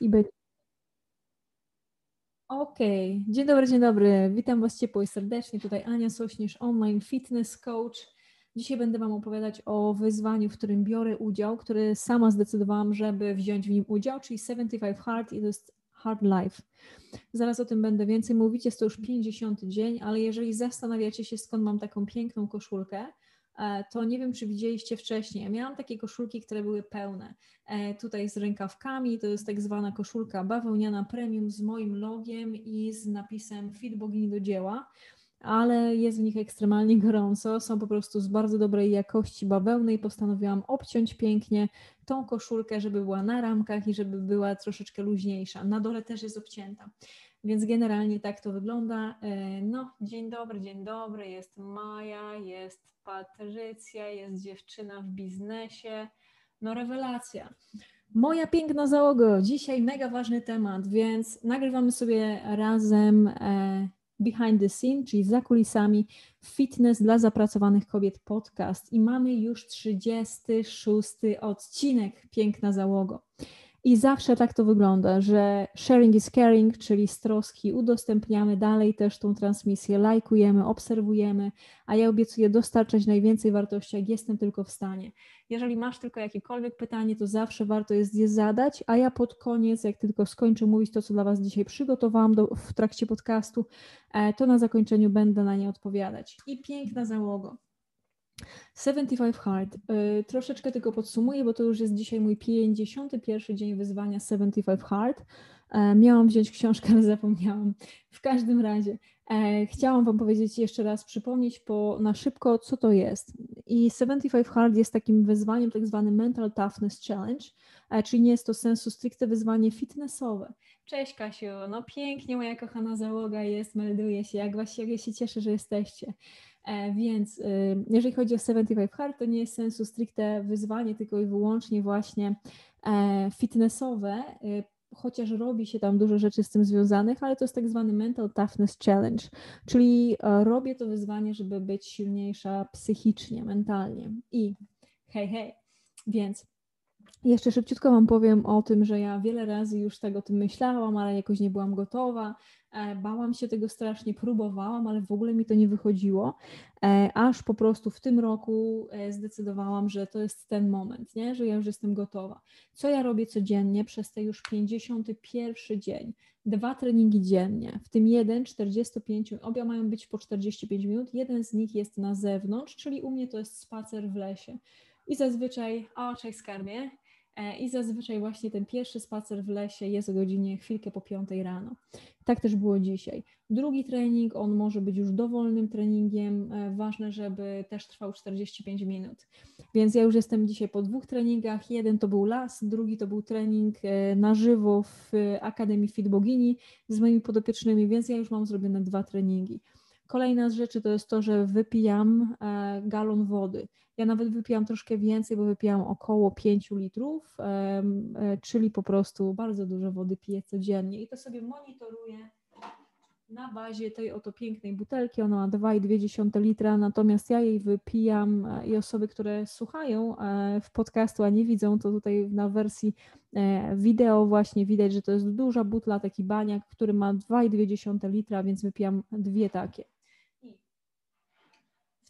I być. Okej, okay. dzień dobry, dzień dobry. Witam Was ciepło i serdecznie. Tutaj Ania Sośnierz, online fitness coach. Dzisiaj będę Wam opowiadać o wyzwaniu, w którym biorę udział, który sama zdecydowałam, żeby wziąć w nim udział, czyli 75 Hard i to jest Hard Life. Zaraz o tym będę więcej mówić, jest to już 50 dzień, ale jeżeli zastanawiacie się, skąd mam taką piękną koszulkę, to nie wiem, czy widzieliście wcześniej. Ja miałam takie koszulki, które były pełne. E, tutaj z rękawkami, to jest tak zwana koszulka bawełniana premium z moim logiem i z napisem Fit bogini do dzieła, ale jest w nich ekstremalnie gorąco. Są po prostu z bardzo dobrej jakości bawełny i postanowiłam obciąć pięknie tą koszulkę, żeby była na ramkach i żeby była troszeczkę luźniejsza. Na dole też jest obcięta. Więc generalnie tak to wygląda. E, no, dzień dobry, dzień dobry, jest Maja, jest Patrycja, jest dziewczyna w biznesie. No, rewelacja. Moja piękna załogo, dzisiaj mega ważny temat, więc nagrywamy sobie razem e, behind the scene, czyli za kulisami Fitness dla zapracowanych kobiet podcast i mamy już 36 odcinek, piękna załogo. I zawsze tak to wygląda, że sharing is caring, czyli z troski udostępniamy dalej też tą transmisję, lajkujemy, obserwujemy, a ja obiecuję dostarczać najwięcej wartości, jak jestem tylko w stanie. Jeżeli masz tylko jakiekolwiek pytanie, to zawsze warto jest je zadać, a ja pod koniec, jak tylko skończę mówić to, co dla Was dzisiaj przygotowałam do, w trakcie podcastu, e, to na zakończeniu będę na nie odpowiadać. I piękna załoga. 75 Hard. Y, troszeczkę tylko podsumuję, bo to już jest dzisiaj mój 51 dzień wyzwania 75 Hard. E, miałam wziąć książkę, ale zapomniałam. W każdym razie e, chciałam Wam powiedzieć jeszcze raz, przypomnieć po, na szybko, co to jest. I 75 Hard jest takim wyzwaniem, tak zwany Mental Toughness Challenge, e, czyli nie jest to sensu stricte wyzwanie fitnessowe. Cześć Kasiu, no pięknie moja kochana załoga jest, melduje się, jak, właśnie, jak ja się cieszę, że jesteście. E, więc y, jeżeli chodzi o 75 Hard, to nie jest sensu stricte wyzwanie, tylko i wyłącznie właśnie e, fitnessowe, y, chociaż robi się tam dużo rzeczy z tym związanych, ale to jest tak zwany Mental Toughness Challenge, czyli e, robię to wyzwanie, żeby być silniejsza psychicznie, mentalnie. I hej, hej, więc jeszcze szybciutko Wam powiem o tym, że ja wiele razy już tego o tym myślałam, ale jakoś nie byłam gotowa. E, bałam się tego strasznie, próbowałam, ale w ogóle mi to nie wychodziło. E, aż po prostu w tym roku e, zdecydowałam, że to jest ten moment, nie? że ja już jestem gotowa. Co ja robię codziennie przez ten już 51 dzień? Dwa treningi dziennie, w tym jeden 45, obie mają być po 45 minut. Jeden z nich jest na zewnątrz, czyli u mnie to jest spacer w lesie. I zazwyczaj, o cześć skarbie, I zazwyczaj właśnie ten pierwszy spacer w lesie jest o godzinie chwilkę po piątej rano. Tak też było dzisiaj. Drugi trening, on może być już dowolnym treningiem. E, ważne, żeby też trwał 45 minut. Więc ja już jestem dzisiaj po dwóch treningach. Jeden to był las, drugi to był trening e, na żywo w Akademii Fit Bogini z moimi podopiecznymi, więc ja już mam zrobione dwa treningi. Kolejna z rzeczy to jest to, że wypijam e, galon wody. Ja nawet wypijam troszkę więcej, bo wypijam około 5 litrów, e, czyli po prostu bardzo dużo wody piję codziennie i to sobie monitoruję na bazie tej oto pięknej butelki. Ona ma 2,2 litra, natomiast ja jej wypijam e, i osoby, które słuchają w podcastu, a nie widzą, to tutaj na wersji wideo właśnie widać, że to jest duża butla, taki baniak, który ma 2,2 litra, więc wypijam dwie takie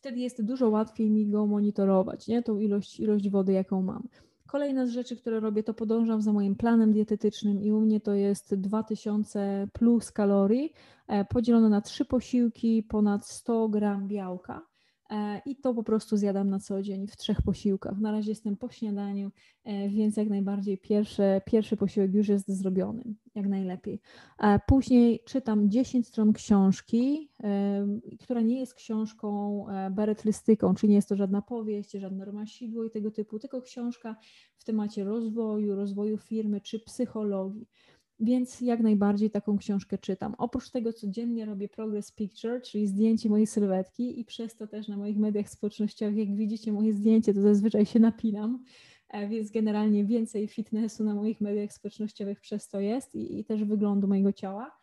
wtedy jest dużo łatwiej mi go monitorować, nie? tą ilość, ilość wody, jaką mam. Kolejna z rzeczy, które robię, to podążam za moim planem dietetycznym i u mnie to jest 2000 plus kalorii e, podzielone na trzy posiłki, ponad 100 gram białka. E, i to po prostu zjadam na co dzień w trzech posiłkach. Na razie jestem po śniadaniu, e, więc jak najbardziej pierwszy, pierwszy posiłek już jest zrobiony, jak najlepiej. E, później czytam 10 stron książki, która nie jest książką beretrystyką, czyli nie jest to żadna powieść, żadne romasidło i tego typu, tylko książka w temacie rozwoju, rozwoju firmy czy psychologii więc jak najbardziej taką książkę czytam. Oprócz tego codziennie robię progress picture, czyli zdjęcie mojej sylwetki i przez to też na moich mediach społecznościowych, jak widzicie moje zdjęcie, to zazwyczaj się napinam, e, więc generalnie więcej fitnessu na moich mediach społecznościowych przez to jest i, i też wyglądu mojego ciała.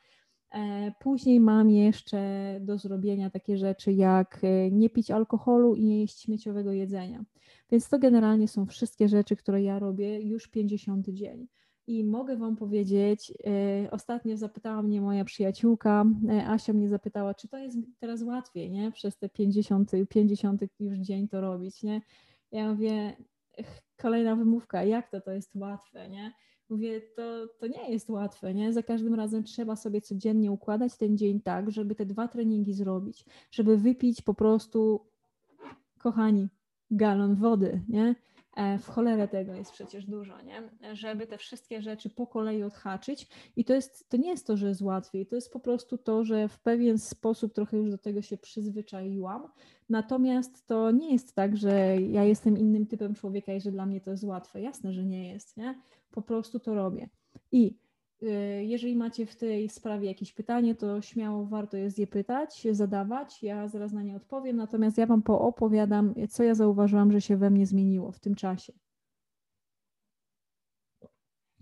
E, później mam jeszcze do zrobienia takie rzeczy jak e, nie pić alkoholu i nie jeść śmieciowego jedzenia. Więc to generalnie są wszystkie rzeczy, które ja robię już 50 dzień. I mogę Wam powiedzieć, e, ostatnio zapytała mnie moja przyjaciółka, e, Asia mnie zapytała, czy to jest teraz łatwiej, nie? Przez te 50, 50 już dzień to robić, nie? Ja mówię, kolejna wymówka, jak to to jest łatwe, nie? Mówię, to, to nie jest łatwe, nie? Za każdym razem trzeba sobie codziennie układać ten dzień tak, żeby te dwa treningi zrobić, żeby wypić po prostu, kochani, galon wody, nie? E, w cholerę tego jest przecież dużo, nie? Żeby te wszystkie rzeczy po kolei odhaczyć. I to, jest, to nie jest to, że jest łatwiej, to jest po prostu to, że w pewien sposób trochę już do tego się przyzwyczaiłam. Natomiast to nie jest tak, że ja jestem innym typem człowieka i że dla mnie to jest łatwe. Jasne, że nie jest, nie? Po prostu to robię. I jeżeli macie w tej sprawie jakieś pytanie, to śmiało warto jest je pytać, zadawać. Ja zaraz na nie odpowiem, natomiast ja Wam poopowiadam, co ja zauważyłam, że się we mnie zmieniło w tym czasie.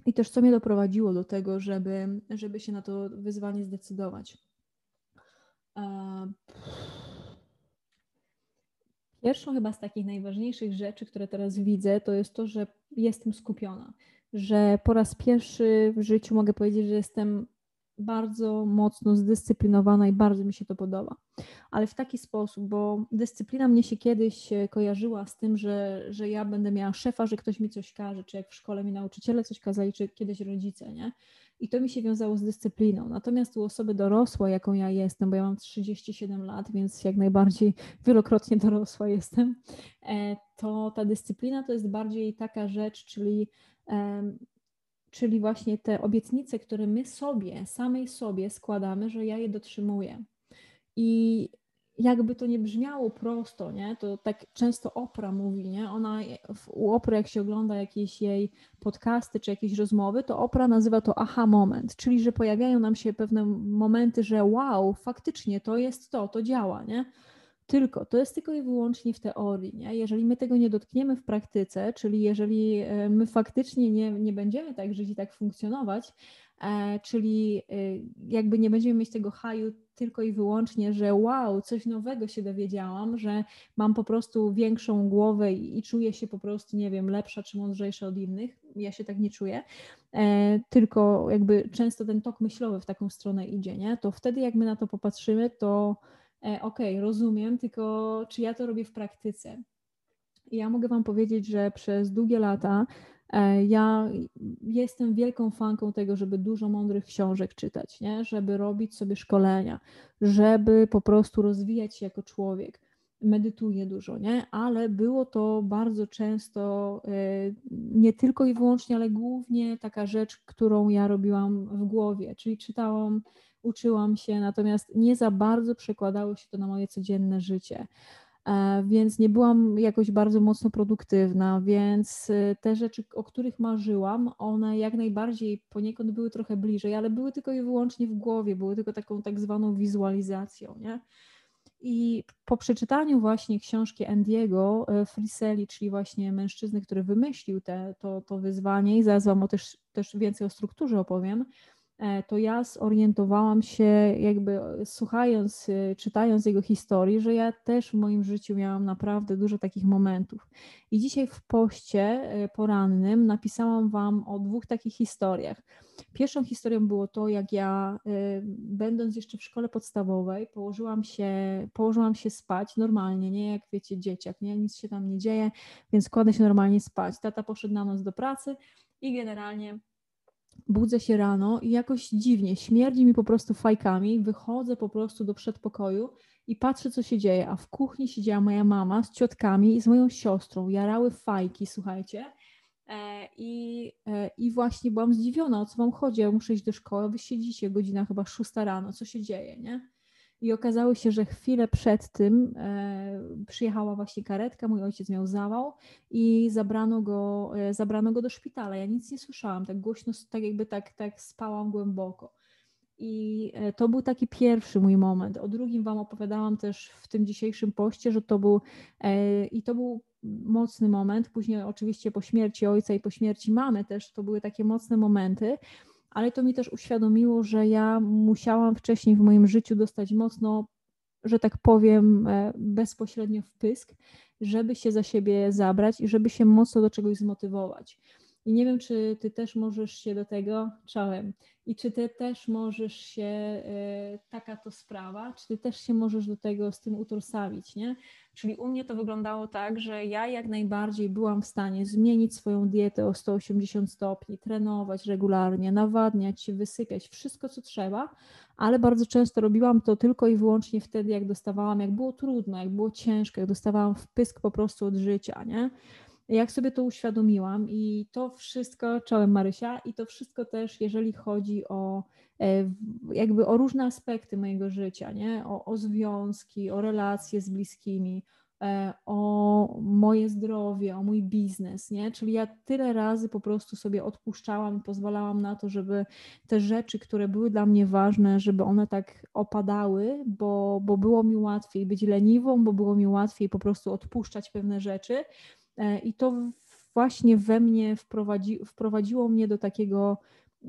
I też co mnie doprowadziło do tego, żeby, żeby się na to wyzwanie zdecydować. Pierwszą chyba z takich najważniejszych rzeczy, które teraz widzę, to jest to, że jestem skupiona że po raz pierwszy w życiu mogę powiedzieć, że jestem bardzo mocno zdyscyplinowana i bardzo mi się to podoba. Ale w taki sposób, bo dyscyplina mnie się kiedyś kojarzyła z tym, że, że ja będę miała szefa, że ktoś mi coś każe, czy jak w szkole mi nauczyciele coś kazali, czy kiedyś rodzice, nie? I to mi się wiązało z dyscypliną. Natomiast u osoby dorosłej, jaką ja jestem, bo ja mam 37 lat, więc jak najbardziej wielokrotnie dorosła jestem, e, to ta dyscyplina to jest bardziej taka rzecz, czyli czyli właśnie te obietnice, które my sobie, samej sobie składamy, że ja je dotrzymuję. I jakby to nie brzmiało prosto, nie? to tak często Opra mówi, nie? ona u Opry jak się ogląda jakieś jej podcasty czy jakieś rozmowy, to Opra nazywa to aha moment, czyli że pojawiają nam się pewne momenty, że wow, faktycznie to jest to, to działa, nie? Tylko, to jest tylko i wyłącznie w teorii. Nie? Jeżeli my tego nie dotkniemy w praktyce, czyli jeżeli e, my faktycznie nie, nie będziemy tak żyć i tak funkcjonować, e, czyli e, jakby nie będziemy mieć tego haju tylko i wyłącznie, że wow, coś nowego się dowiedziałam, że mam po prostu większą głowę i, i czuję się po prostu, nie wiem, lepsza czy mądrzejsza od innych. Ja się tak nie czuję, tylko jakby często ten tok myślowy w taką stronę idzie, nie? To wtedy jak my na to popatrzymy, to E, okej, okay, rozumiem, tylko czy ja to robię w praktyce? I ja mogę Wam powiedzieć, że przez długie lata e, ja jestem wielką fanką tego, żeby dużo mądrych książek czytać, nie? żeby robić sobie szkolenia, żeby po prostu rozwijać się jako człowiek. Medytuję dużo, nie? ale było to bardzo często e, nie tylko i wyłącznie, ale głównie taka rzecz, którą ja robiłam w głowie, czyli czytałam uczyłam się, natomiast nie za bardzo przekładało się to na moje codzienne życie. E, więc nie byłam jakoś bardzo mocno produktywna, więc e, te rzeczy, o których marzyłam, one jak najbardziej poniekąd były trochę bliżej, ale były tylko i wyłącznie w głowie, były tylko taką tak zwaną wizualizacją, nie? I po przeczytaniu właśnie książki Andiego e, Friseli, czyli właśnie mężczyzny, który wymyślił te, to, to wyzwanie, i zaraz Wam o też, też więcej o strukturze opowiem, to ja zorientowałam się, jakby słuchając, e, czytając jego historii, że ja też w moim życiu miałam naprawdę dużo takich momentów. I dzisiaj w poście e, porannym napisałam Wam o dwóch takich historiach. Pierwszą historią było to, jak ja, będąc jeszcze w szkole podstawowej, położyłam się, położyłam się spać normalnie, nie jak wiecie, dzieciak, nie? nic się tam nie dzieje, więc kładę się normalnie spać. Tata poszedł na noc do pracy i generalnie budzę się rano i jakoś dziwnie, śmierdzi mi po prostu fajkami, wychodzę po prostu do przedpokoju i patrzę, co się dzieje, a w kuchni siedziała moja mama z ciotkami i z moją siostrą, jarały fajki, słuchajcie, e, i, e, I właśnie byłam zdziwiona, o co wam chodzi, ja muszę iść do szkoły, wy siedzicie, godzina chyba szósta rano, co się dzieje, nie? I okazało się, że chwilę przed tym e, przyjechała właśnie karetka, mój ojciec miał zawał i zabrano go, e, zabrano go do szpitala. Ja nic nie słyszałam, tak głośno, tak jakby tak, tak spałam głęboko. I e, to był taki pierwszy mój moment. O drugim Wam opowiadałam też w tym dzisiejszym poście, że to był e, i to był mocny moment. Później oczywiście po śmierci ojca i po śmierci mamy też to były takie mocne momenty ale to mi też uświadomiło, że ja musiałam wcześniej w moim życiu dostać mocno, że tak powiem, e, bezpośrednio w pysk, żeby się za siebie zabrać i żeby się mocno do czegoś zmotywować. I nie wiem, czy ty też możesz się do tego, czołem, i czy ty też możesz się, e, taka to sprawa, czy ty też się możesz do tego z tym utożsamić, nie? Czyli u mnie to wyglądało tak, że ja jak najbardziej byłam w stanie zmienić swoją dietę o 180 stopni, trenować regularnie, nawadniać się, wysypiać, wszystko co trzeba, ale bardzo często robiłam to tylko i wyłącznie wtedy, jak dostawałam, jak było trudno, jak było ciężko, jak dostawałam wpysk po prostu od życia, nie? Jak sobie to uświadomiłam i to wszystko, czołem Marysia, i to wszystko też, jeżeli chodzi o e, jakby o różne aspekty mojego życia, nie? O, o związki, o relacje z bliskimi, e, o moje zdrowie, o mój biznes, nie? Czyli ja tyle razy po prostu sobie odpuszczałam, pozwalałam na to, żeby te rzeczy, które były dla mnie ważne, żeby one tak opadały, bo, bo było mi łatwiej być leniwą, bo było mi łatwiej po prostu odpuszczać pewne rzeczy, I to właśnie we mnie wprowadzi, wprowadziło mnie do takiego,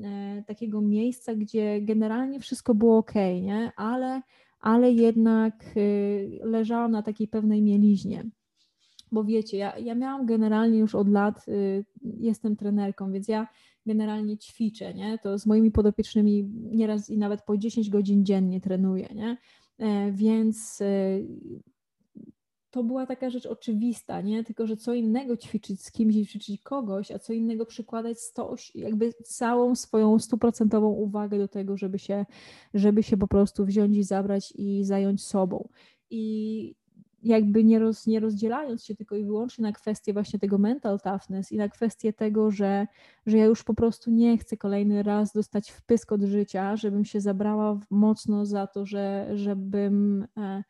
e, takiego miejsca, gdzie generalnie wszystko było ok, nie? Ale, ale jednak y, leżałam na takiej pewnej mieliźnie. Bo wiecie, ja, ja miałam generalnie już od lat, y, jestem trenerką, więc ja generalnie ćwiczę, nie? To z moimi podopiecznymi nieraz i nawet po 10 godzin dziennie trenuję, nie? E, więc y, to była taka rzecz oczywista, nie? Tylko, że co innego ćwiczyć z kimś i ćwiczyć kogoś, a co innego przykładać sto, jakby całą swoją stuprocentową uwagę do tego, żeby się, żeby się po prostu wziąć i zabrać i zająć sobą. I jakby nie, roz, nie rozdzielając się tylko i wyłącznie na kwestię właśnie tego mental toughness i na kwestię tego, że, że ja już po prostu nie chcę kolejny raz dostać wpysk od życia, żebym się zabrała mocno za to, że żebym... E,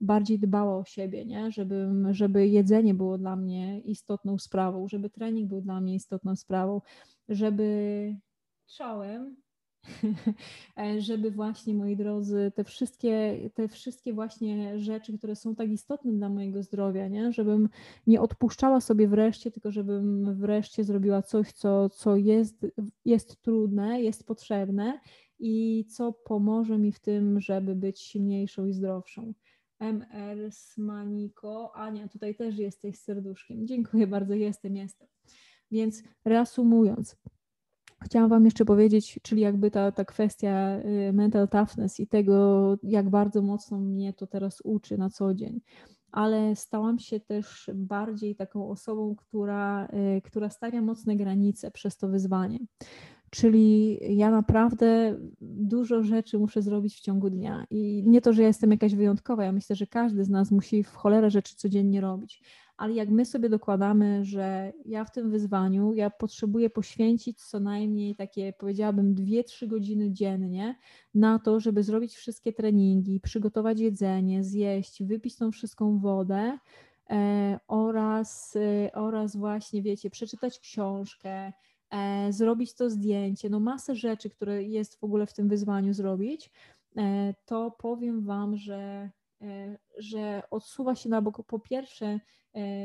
bardziej dbała o siebie, nie? Żeby, żeby jedzenie było dla mnie istotną sprawą, żeby trening był dla mnie istotną sprawą, żeby czołem, żeby właśnie, moi drodzy, te wszystkie, te wszystkie właśnie rzeczy, które są tak istotne dla mojego zdrowia, nie? żebym nie odpuszczała sobie wreszcie, tylko żebym wreszcie zrobiła coś, co, co jest, jest trudne, jest potrzebne i co pomoże mi w tym, żeby być silniejszą i zdrowszą. MR Smaniko. Ania, tutaj też jesteś serduszkiem. Dziękuję bardzo, jestem, jestem. Więc reasumując, chciałam Wam jeszcze powiedzieć, czyli jakby ta, ta kwestia y, mental toughness i tego, jak bardzo mocno mnie to teraz uczy na co dzień. Ale stałam się też bardziej taką osobą, która, y, która stawia mocne granice przez to wyzwanie. Czyli ja naprawdę dużo rzeczy muszę zrobić w ciągu dnia. I nie to, że ja jestem jakaś wyjątkowa, ja myślę, że każdy z nas musi w cholerę rzeczy codziennie robić. Ale jak my sobie dokładamy, że ja w tym wyzwaniu, ja potrzebuję poświęcić co najmniej takie, powiedziałabym, 2-3 godziny dziennie na to, żeby zrobić wszystkie treningi, przygotować jedzenie, zjeść, wypić tą wszystką wodę e, oraz, e, oraz właśnie, wiecie, przeczytać książkę, zrobić to zdjęcie, no masę rzeczy, które jest w ogóle w tym wyzwaniu zrobić, e, to powiem Wam, że że odsuwa się na bok po pierwsze,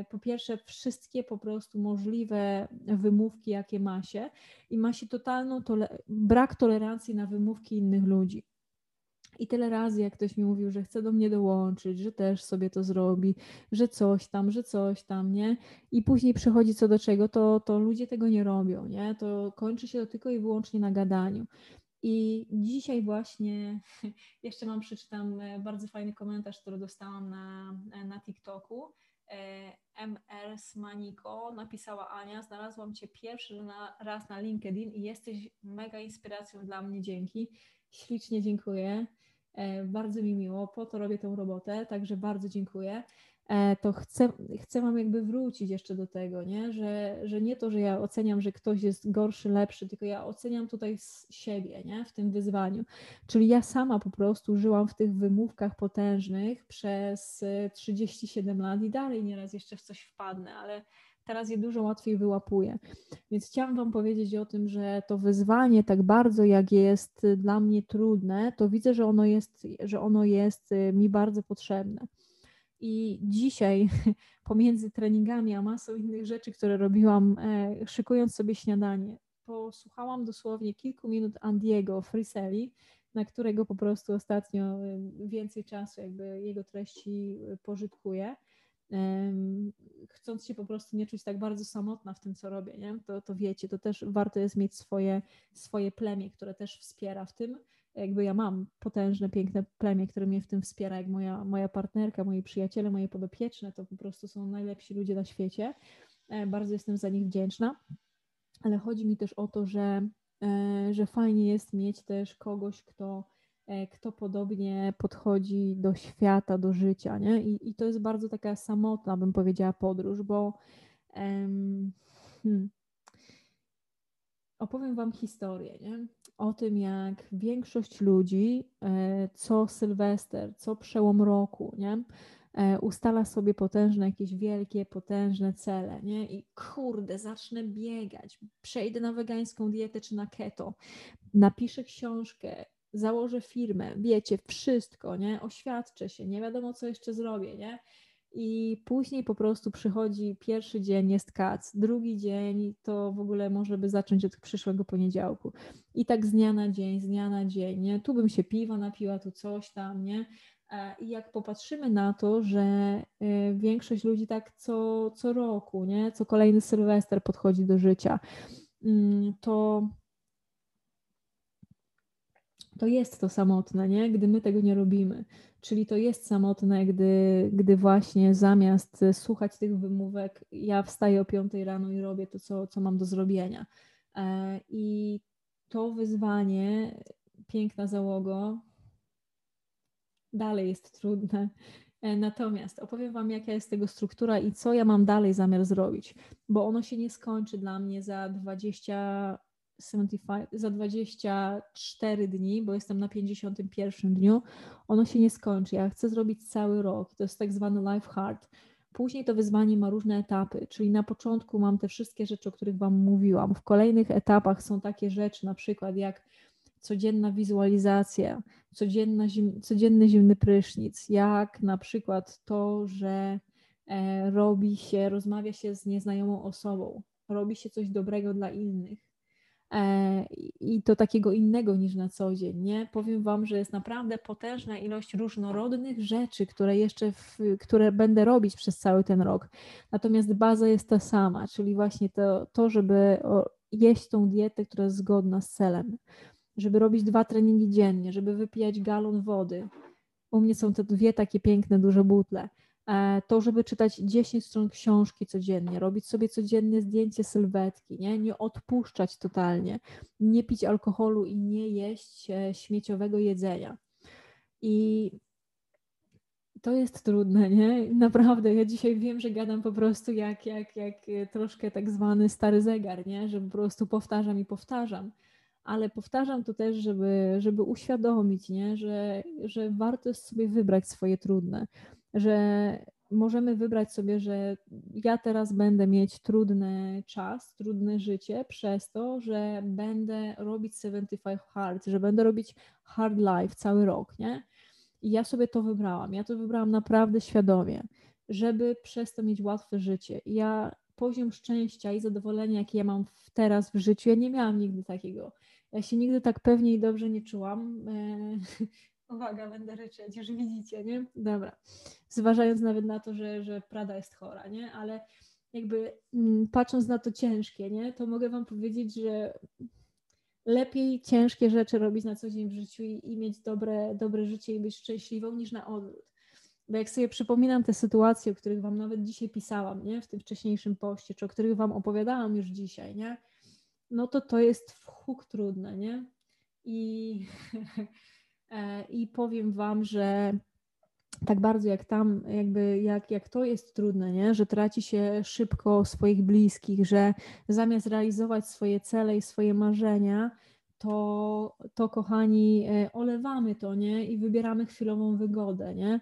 po pierwsze wszystkie po prostu możliwe wymówki, jakie ma się i ma się totalną tole brak tolerancji na wymówki innych ludzi. I tyle razy, jak ktoś mi mówił, że chce do mnie dołączyć, że też sobie to zrobi, że coś tam, że coś tam, nie? I później przychodzi co do czego, to, to ludzie tego nie robią, nie? To kończy się to tylko i wyłącznie na gadaniu. I dzisiaj właśnie jeszcze mam przeczytam e, bardzo fajny komentarz, który dostałam na, e, na TikToku. E, MR Smaniko napisała Ania, znalazłam Cię pierwszy raz na LinkedIn i jesteś mega inspiracją dla mnie, dzięki. Ślicznie dziękuję. Bardzo mi miło, po to robię tą robotę, także bardzo dziękuję. E, to chcę, chcę Wam jakby wrócić jeszcze do tego, nie? Że, że nie to, że ja oceniam, że ktoś jest gorszy, lepszy, tylko ja oceniam tutaj siebie nie? w tym wyzwaniu. Czyli ja sama po prostu żyłam w tych wymówkach potężnych przez 37 lat i dalej nieraz jeszcze w coś wpadnę, ale teraz je dużo łatwiej wyłapuję. Więc chciałam Wam powiedzieć o tym, że to wyzwanie, tak bardzo jak jest dla mnie trudne, to widzę, że ono jest, że ono jest y, mi bardzo potrzebne. I dzisiaj pomiędzy treningami a masą innych rzeczy, które robiłam, e, szykując sobie śniadanie, posłuchałam dosłownie kilku minut Andiego Friseli, na którego po prostu ostatnio e, więcej czasu jakby jego treści e, pożytkuję. Chcąc się po prostu nie czuć tak bardzo samotna w tym, co robię, nie? To, to wiecie, to też warto jest mieć swoje, swoje plemię, które też wspiera w tym jakby ja mam potężne, piękne plemię, które mnie w tym wspiera, jak moja, moja partnerka, moi przyjaciele, moje podopieczne, to po prostu są najlepsi ludzie na świecie. E, bardzo jestem za nich wdzięczna, ale chodzi mi też o to, że, e, że fajnie jest mieć też kogoś, kto, kto podobnie podchodzi do świata, do życia, nie? I, i to jest bardzo taka samotna, bym powiedziała, podróż, bo um, hmm, opowiem Wam historię, nie? o tym, jak większość ludzi e, co Sylwester, co przełom roku, nie? E, ustala sobie potężne, jakieś wielkie, potężne cele, nie? I kurde, zacznę biegać, przejdę na wegańską dietę czy na keto, napiszę książkę, założę firmę, wiecie, wszystko, nie? Oświadczę się, nie wiadomo, co jeszcze zrobię, nie? I później po prostu przychodzi pierwszy dzień, jest kac, drugi dzień to w ogóle może by zacząć od przyszłego poniedziałku. I tak z dnia na dzień, z dnia na dzień, nie? Tu bym się piwa napiła, tu coś tam, nie? E, I jak popatrzymy na to, że e, większość ludzi tak co, co roku, nie? Co kolejny Sylwester podchodzi do życia, mm, to to jest to samotne, nie? gdy my tego nie robimy. Czyli to jest samotne, gdy, gdy właśnie zamiast słuchać tych wymówek, ja wstaję o 5 rano i robię to, co, co mam do zrobienia. E, I to wyzwanie, piękna załogo, dalej jest trudne. E, natomiast opowiem Wam, jaka jest tego struktura i co ja mam dalej zamiar zrobić, bo ono się nie skończy dla mnie za 20 75, za 24 dni, bo jestem na 51 dniu, ono się nie skończy. Ja chcę zrobić cały rok. To jest tak zwany life hard. Później to wyzwanie ma różne etapy, czyli na początku mam te wszystkie rzeczy, o których Wam mówiłam. W kolejnych etapach są takie rzeczy, na przykład jak codzienna wizualizacja, codzienna zim, codzienny zimny prysznic, jak na przykład to, że e, robi się, rozmawia się z nieznajomą osobą, robi się coś dobrego dla innych, i to takiego innego niż na co dzień. Nie? Powiem Wam, że jest naprawdę potężna ilość różnorodnych rzeczy, które jeszcze, w, które będę robić przez cały ten rok. Natomiast baza jest ta sama, czyli właśnie to, to żeby jeść tą dietę, która jest zgodna z celem, żeby robić dwa treningi dziennie, żeby wypijać galon wody. U mnie są te dwie takie piękne, duże butle E, to, żeby czytać 10 stron książki codziennie, robić sobie codziennie zdjęcie sylwetki, nie, nie odpuszczać totalnie, nie pić alkoholu i nie jeść e, śmieciowego jedzenia. I to jest trudne, nie? Naprawdę, ja dzisiaj wiem, że gadam po prostu jak, jak, jak troszkę tak zwany stary zegar, nie? Że po prostu powtarzam i powtarzam. Ale powtarzam to też, żeby, żeby uświadomić, nie? Że, że warto jest sobie wybrać swoje trudne że możemy wybrać sobie, że ja teraz będę mieć trudny czas, trudne życie przez to, że będę robić 75 hard, że będę robić hard life cały rok, nie? I ja sobie to wybrałam. Ja to wybrałam naprawdę świadomie, żeby przez to mieć łatwe życie. I ja poziom szczęścia i zadowolenia, jaki ja mam teraz w życiu, ja nie miałam nigdy takiego. Ja się nigdy tak pewnie i dobrze nie czułam. Uwaga, będę ryczeć, już widzicie, nie? Dobra. Zważając nawet na to, że, że Prada jest chora, nie? Ale jakby mm, patrząc na to ciężkie, nie? To mogę wam powiedzieć, że lepiej ciężkie rzeczy robić na co dzień w życiu i, i mieć dobre, dobre życie i być szczęśliwą niż na odwrót. Bo jak sobie przypominam te sytuacje, o których Wam nawet dzisiaj pisałam, nie? w tym wcześniejszym poście, czy o których Wam opowiadałam już dzisiaj, nie? no to to jest w huk trudne, nie? I, I powiem Wam, że tak bardzo jak tam, jakby jak, jak to jest trudne, nie? że traci się szybko swoich bliskich, że zamiast realizować swoje cele i swoje marzenia, to, to kochani, e, olewamy to, nie? I wybieramy chwilową wygodę, nie?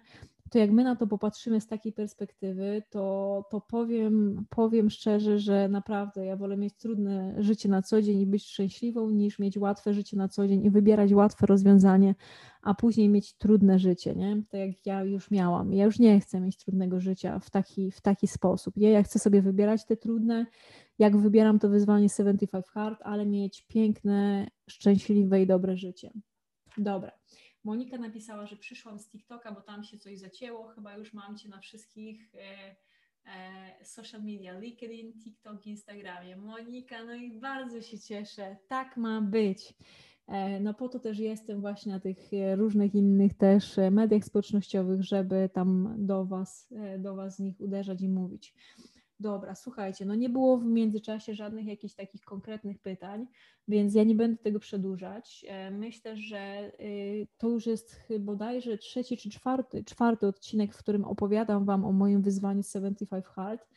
To jak my na to popatrzymy z takiej perspektywy, to, to powiem, powiem szczerze, że naprawdę ja wolę mieć trudne życie na co dzień i być szczęśliwą, niż mieć łatwe życie na co dzień i wybierać łatwe rozwiązanie, a później mieć trudne życie, nie? Tak jak ja już miałam. Ja już nie chcę mieć trudnego życia w taki, w taki sposób. Nie? Ja chcę sobie wybierać te trudne, jak wybieram to wyzwanie 75 Hard, ale mieć piękne, szczęśliwe i dobre życie. Dobra. Monika napisała, że przyszłam z TikToka, bo tam się coś zacięło. Chyba już mam cię na wszystkich e, e, social media, LinkedIn, TikTok, Instagramie. Monika, no i bardzo się cieszę. Tak ma być. E, no po to też jestem właśnie na tych różnych innych też mediach społecznościowych, żeby tam do Was, do was z nich uderzać i mówić. Dobra, słuchajcie, no nie było w międzyczasie żadnych jakichś takich konkretnych pytań, więc ja nie będę tego przedłużać. E, myślę, że y, to już jest bodajże trzeci czy czwarty, czwarty odcinek, w którym opowiadam Wam o moim wyzwaniu 75 Hard.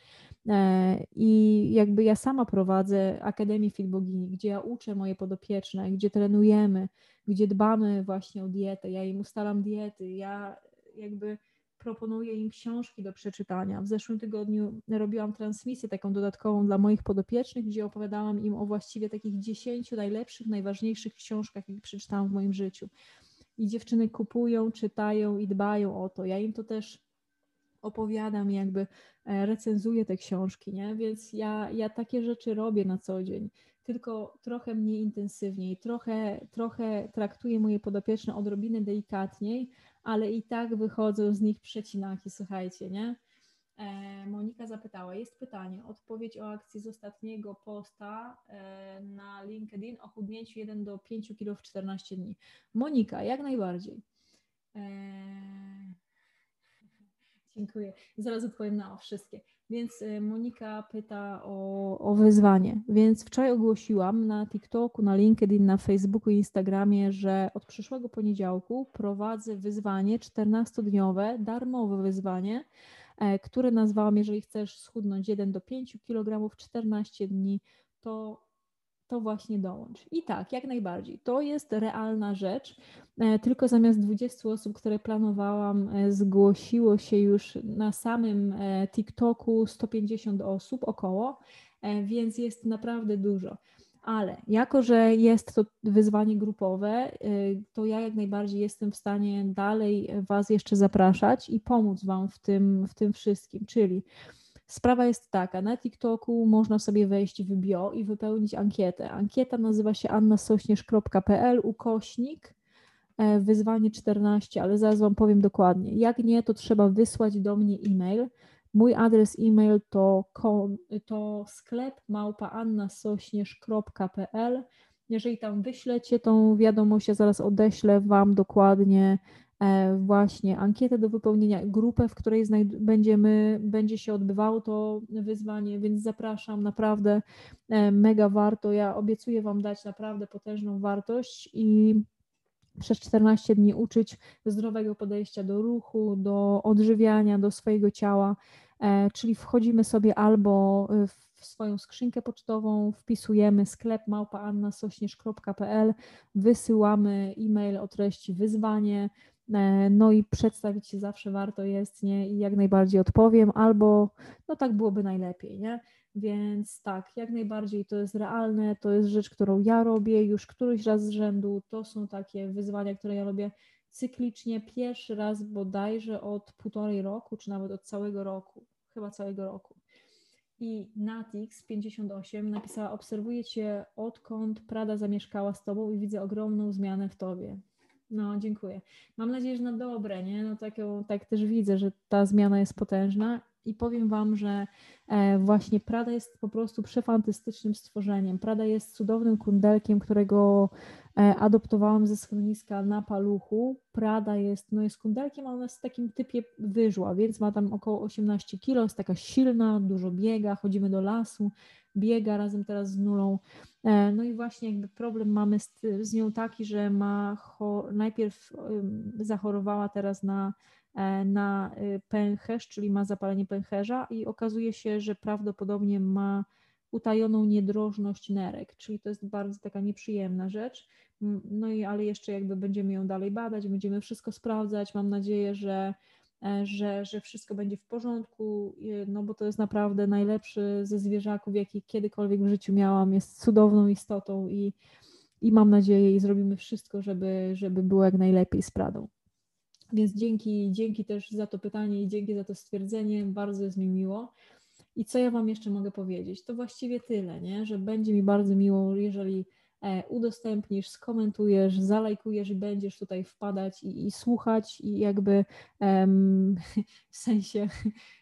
E, I jakby ja sama prowadzę Akademię Filbogini, gdzie ja uczę moje podopieczne, gdzie trenujemy, gdzie dbamy właśnie o dietę, ja im ustalam diety, ja jakby proponuję im książki do przeczytania. W zeszłym tygodniu robiłam transmisję taką dodatkową dla moich podopiecznych, gdzie opowiadałam im o właściwie takich dziesięciu najlepszych, najważniejszych książkach, jakie przeczytałam w moim życiu. I dziewczyny kupują, czytają i dbają o to. Ja im to też opowiadam, jakby e, recenzuję te książki, nie? Więc ja, ja takie rzeczy robię na co dzień, tylko trochę mniej intensywniej, trochę, trochę traktuję moje podopieczne odrobinę delikatniej, ale i tak wychodzą z nich przecinaki, słuchajcie, nie? E, Monika zapytała, jest pytanie, odpowiedź o akcji z ostatniego posta e, na LinkedIn o chudnięciu 1 do 5 kg w 14 dni. Monika, jak najbardziej. E, dziękuję. Zaraz odpowiem na wszystkie. Więc y, Monika pyta o, o wyzwanie. Więc wczoraj ogłosiłam na TikToku, na LinkedIn, na Facebooku i Instagramie, że od przyszłego poniedziałku prowadzę wyzwanie 14-dniowe, darmowe wyzwanie, e, które nazwałam, jeżeli chcesz schudnąć 1 do 5 kg w 14 dni, to to właśnie dołącz. I tak, jak najbardziej. To jest realna rzecz. E, tylko zamiast 20 osób, które planowałam, e, zgłosiło się już na samym e, TikToku 150 osób około, więc jest naprawdę dużo. Ale jako, że jest to wyzwanie grupowe, to ja jak najbardziej jestem w stanie dalej Was jeszcze zapraszać i pomóc Wam w tym, w tym wszystkim. Czyli Sprawa jest taka, na TikToku można sobie wejść w bio i wypełnić ankietę. Ankieta nazywa się annasośnierz.pl ukośnik e, wyzwanie 14, ale zaraz Wam powiem dokładnie. Jak nie, to trzeba wysłać do mnie e-mail. Mój adres e-mail to, to sklep małpaannasośnierz.pl. Jeżeli tam wyślecie tą wiadomość, ja zaraz odeślę Wam dokładnie właśnie ankietę do wypełnienia, grupę, w której będziemy, będzie się odbywało to wyzwanie, więc zapraszam, naprawdę e, mega warto. Ja obiecuję Wam dać naprawdę potężną wartość i przez 14 dni uczyć zdrowego podejścia do ruchu, do odżywiania, do swojego ciała, e, czyli wchodzimy sobie albo w swoją skrzynkę pocztową, wpisujemy sklep małpaannasośnierz.pl, wysyłamy e-mail o treści wyzwanie, E, no i przedstawić się zawsze warto jest, nie? I jak najbardziej odpowiem, albo no tak byłoby najlepiej, nie? Więc tak, jak najbardziej to jest realne, to jest rzecz, którą ja robię już któryś raz z rzędu. To są takie wyzwania, które ja robię cyklicznie pierwszy raz bodajże od półtorej roku, czy nawet od całego roku, chyba całego roku. I Natix58 napisała: Obserwuję cię odkąd Prada zamieszkała z tobą i widzę ogromną zmianę w tobie. No, dziękuję. Mam nadzieję, że na dobre, nie? No tak, tak też widzę, że ta zmiana jest potężna i powiem Wam, że e, właśnie Prada jest po prostu przefantastycznym stworzeniem. Prada jest cudownym kundelkiem, którego adoptowałam ze schroniska na paluchu. Prada jest, no jest kundelkiem, a ona jest w takim typie wyżła, więc ma tam około 18 kg, jest taka silna, dużo biega, chodzimy do lasu, biega razem teraz z nulą. E, no i właśnie jakby problem mamy z, z nią taki, że ma najpierw zachorowała teraz na E, na y, pęcherz, czyli ma zapalenie pęcherza i okazuje się, że prawdopodobnie ma utajoną niedrożność nerek, czyli to jest bardzo taka nieprzyjemna rzecz. No i ale jeszcze jakby będziemy ją dalej badać, będziemy wszystko sprawdzać. Mam nadzieję, że, e, że, że wszystko będzie w porządku, no bo to jest naprawdę najlepszy ze zwierzaków, jaki kiedykolwiek w życiu miałam. Jest cudowną istotą i, i mam nadzieję i zrobimy wszystko, żeby, żeby było jak najlepiej z Pradą. Więc dzięki, dzięki też za to pytanie i dzięki za to stwierdzenie, bardzo jest mi miło. I co ja Wam jeszcze mogę powiedzieć? To właściwie tyle, nie? że będzie mi bardzo miło, jeżeli e, udostępnisz, skomentujesz, zalajkujesz i będziesz tutaj wpadać i, i słuchać i jakby w sensie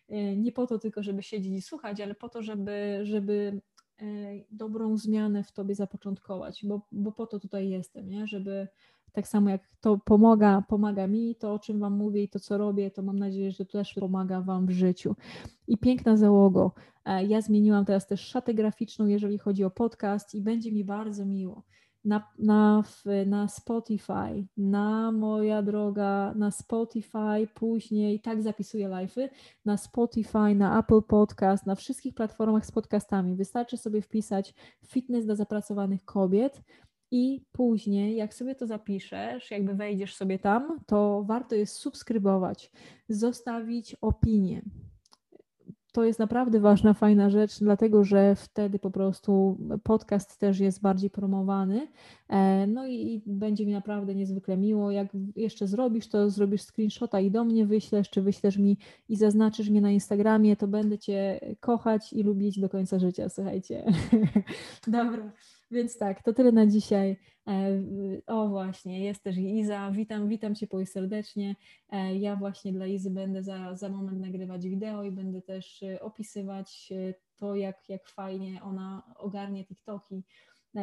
e, nie po to tylko, żeby siedzieć i słuchać, ale po to, żeby, żeby e, dobrą zmianę w Tobie zapoczątkować, bo, bo po to tutaj jestem, nie? żeby tak samo jak to pomaga, pomaga mi, to o czym Wam mówię i to co robię, to mam nadzieję, że to też pomaga Wam w życiu. I piękna załogo. E, ja zmieniłam teraz też szatę graficzną, jeżeli chodzi o podcast i będzie mi bardzo miło. Na, na, na Spotify, na moja droga, na Spotify, później tak zapisuję live'y, na Spotify, na Apple Podcast, na wszystkich platformach z podcastami. Wystarczy sobie wpisać fitness dla zapracowanych kobiet i później, jak sobie to zapiszesz, jakby wejdziesz sobie tam, to warto jest subskrybować, zostawić opinię. To jest naprawdę ważna, fajna rzecz, dlatego że wtedy po prostu podcast też jest bardziej promowany. E, no i będzie mi naprawdę niezwykle miło. Jak jeszcze zrobisz, to zrobisz screenshota i do mnie wyślesz, czy wyślesz mi i zaznaczysz mnie na Instagramie, to będę Cię kochać i lubić do końca życia. Słuchajcie. Dobra. Więc tak, to tyle na dzisiaj. E, o właśnie, jest też Iza. Witam, witam Cię poj serdecznie. E, ja właśnie dla Izy będę za, za moment nagrywać wideo i będę też e, opisywać to, jak, jak fajnie ona ogarnie TikToki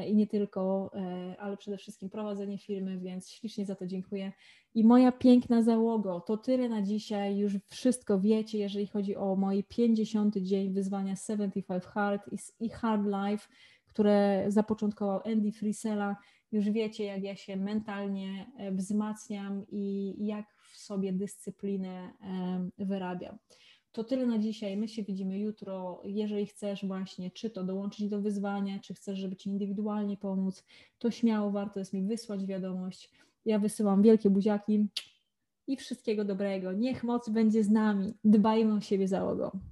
i nie tylko, ale przede wszystkim prowadzenie firmy, więc ślicznie za to dziękuję. I moja piękna załogo, to tyle na dzisiaj, już wszystko wiecie, jeżeli chodzi o mój 50 dzień wyzwania 75 Hard i Hard Life które zapoczątkował Andy Frisella. Już wiecie, jak ja się mentalnie e, wzmacniam i jak w sobie dyscyplinę e, wyrabiam. To tyle na dzisiaj. My się widzimy jutro. Jeżeli chcesz właśnie, czy to dołączyć do wyzwania, czy chcesz, żeby Ci indywidualnie pomóc, to śmiało warto jest mi wysłać wiadomość. Ja wysyłam wielkie buziaki i wszystkiego dobrego. Niech moc będzie z nami. Dbajmy o siebie załogą.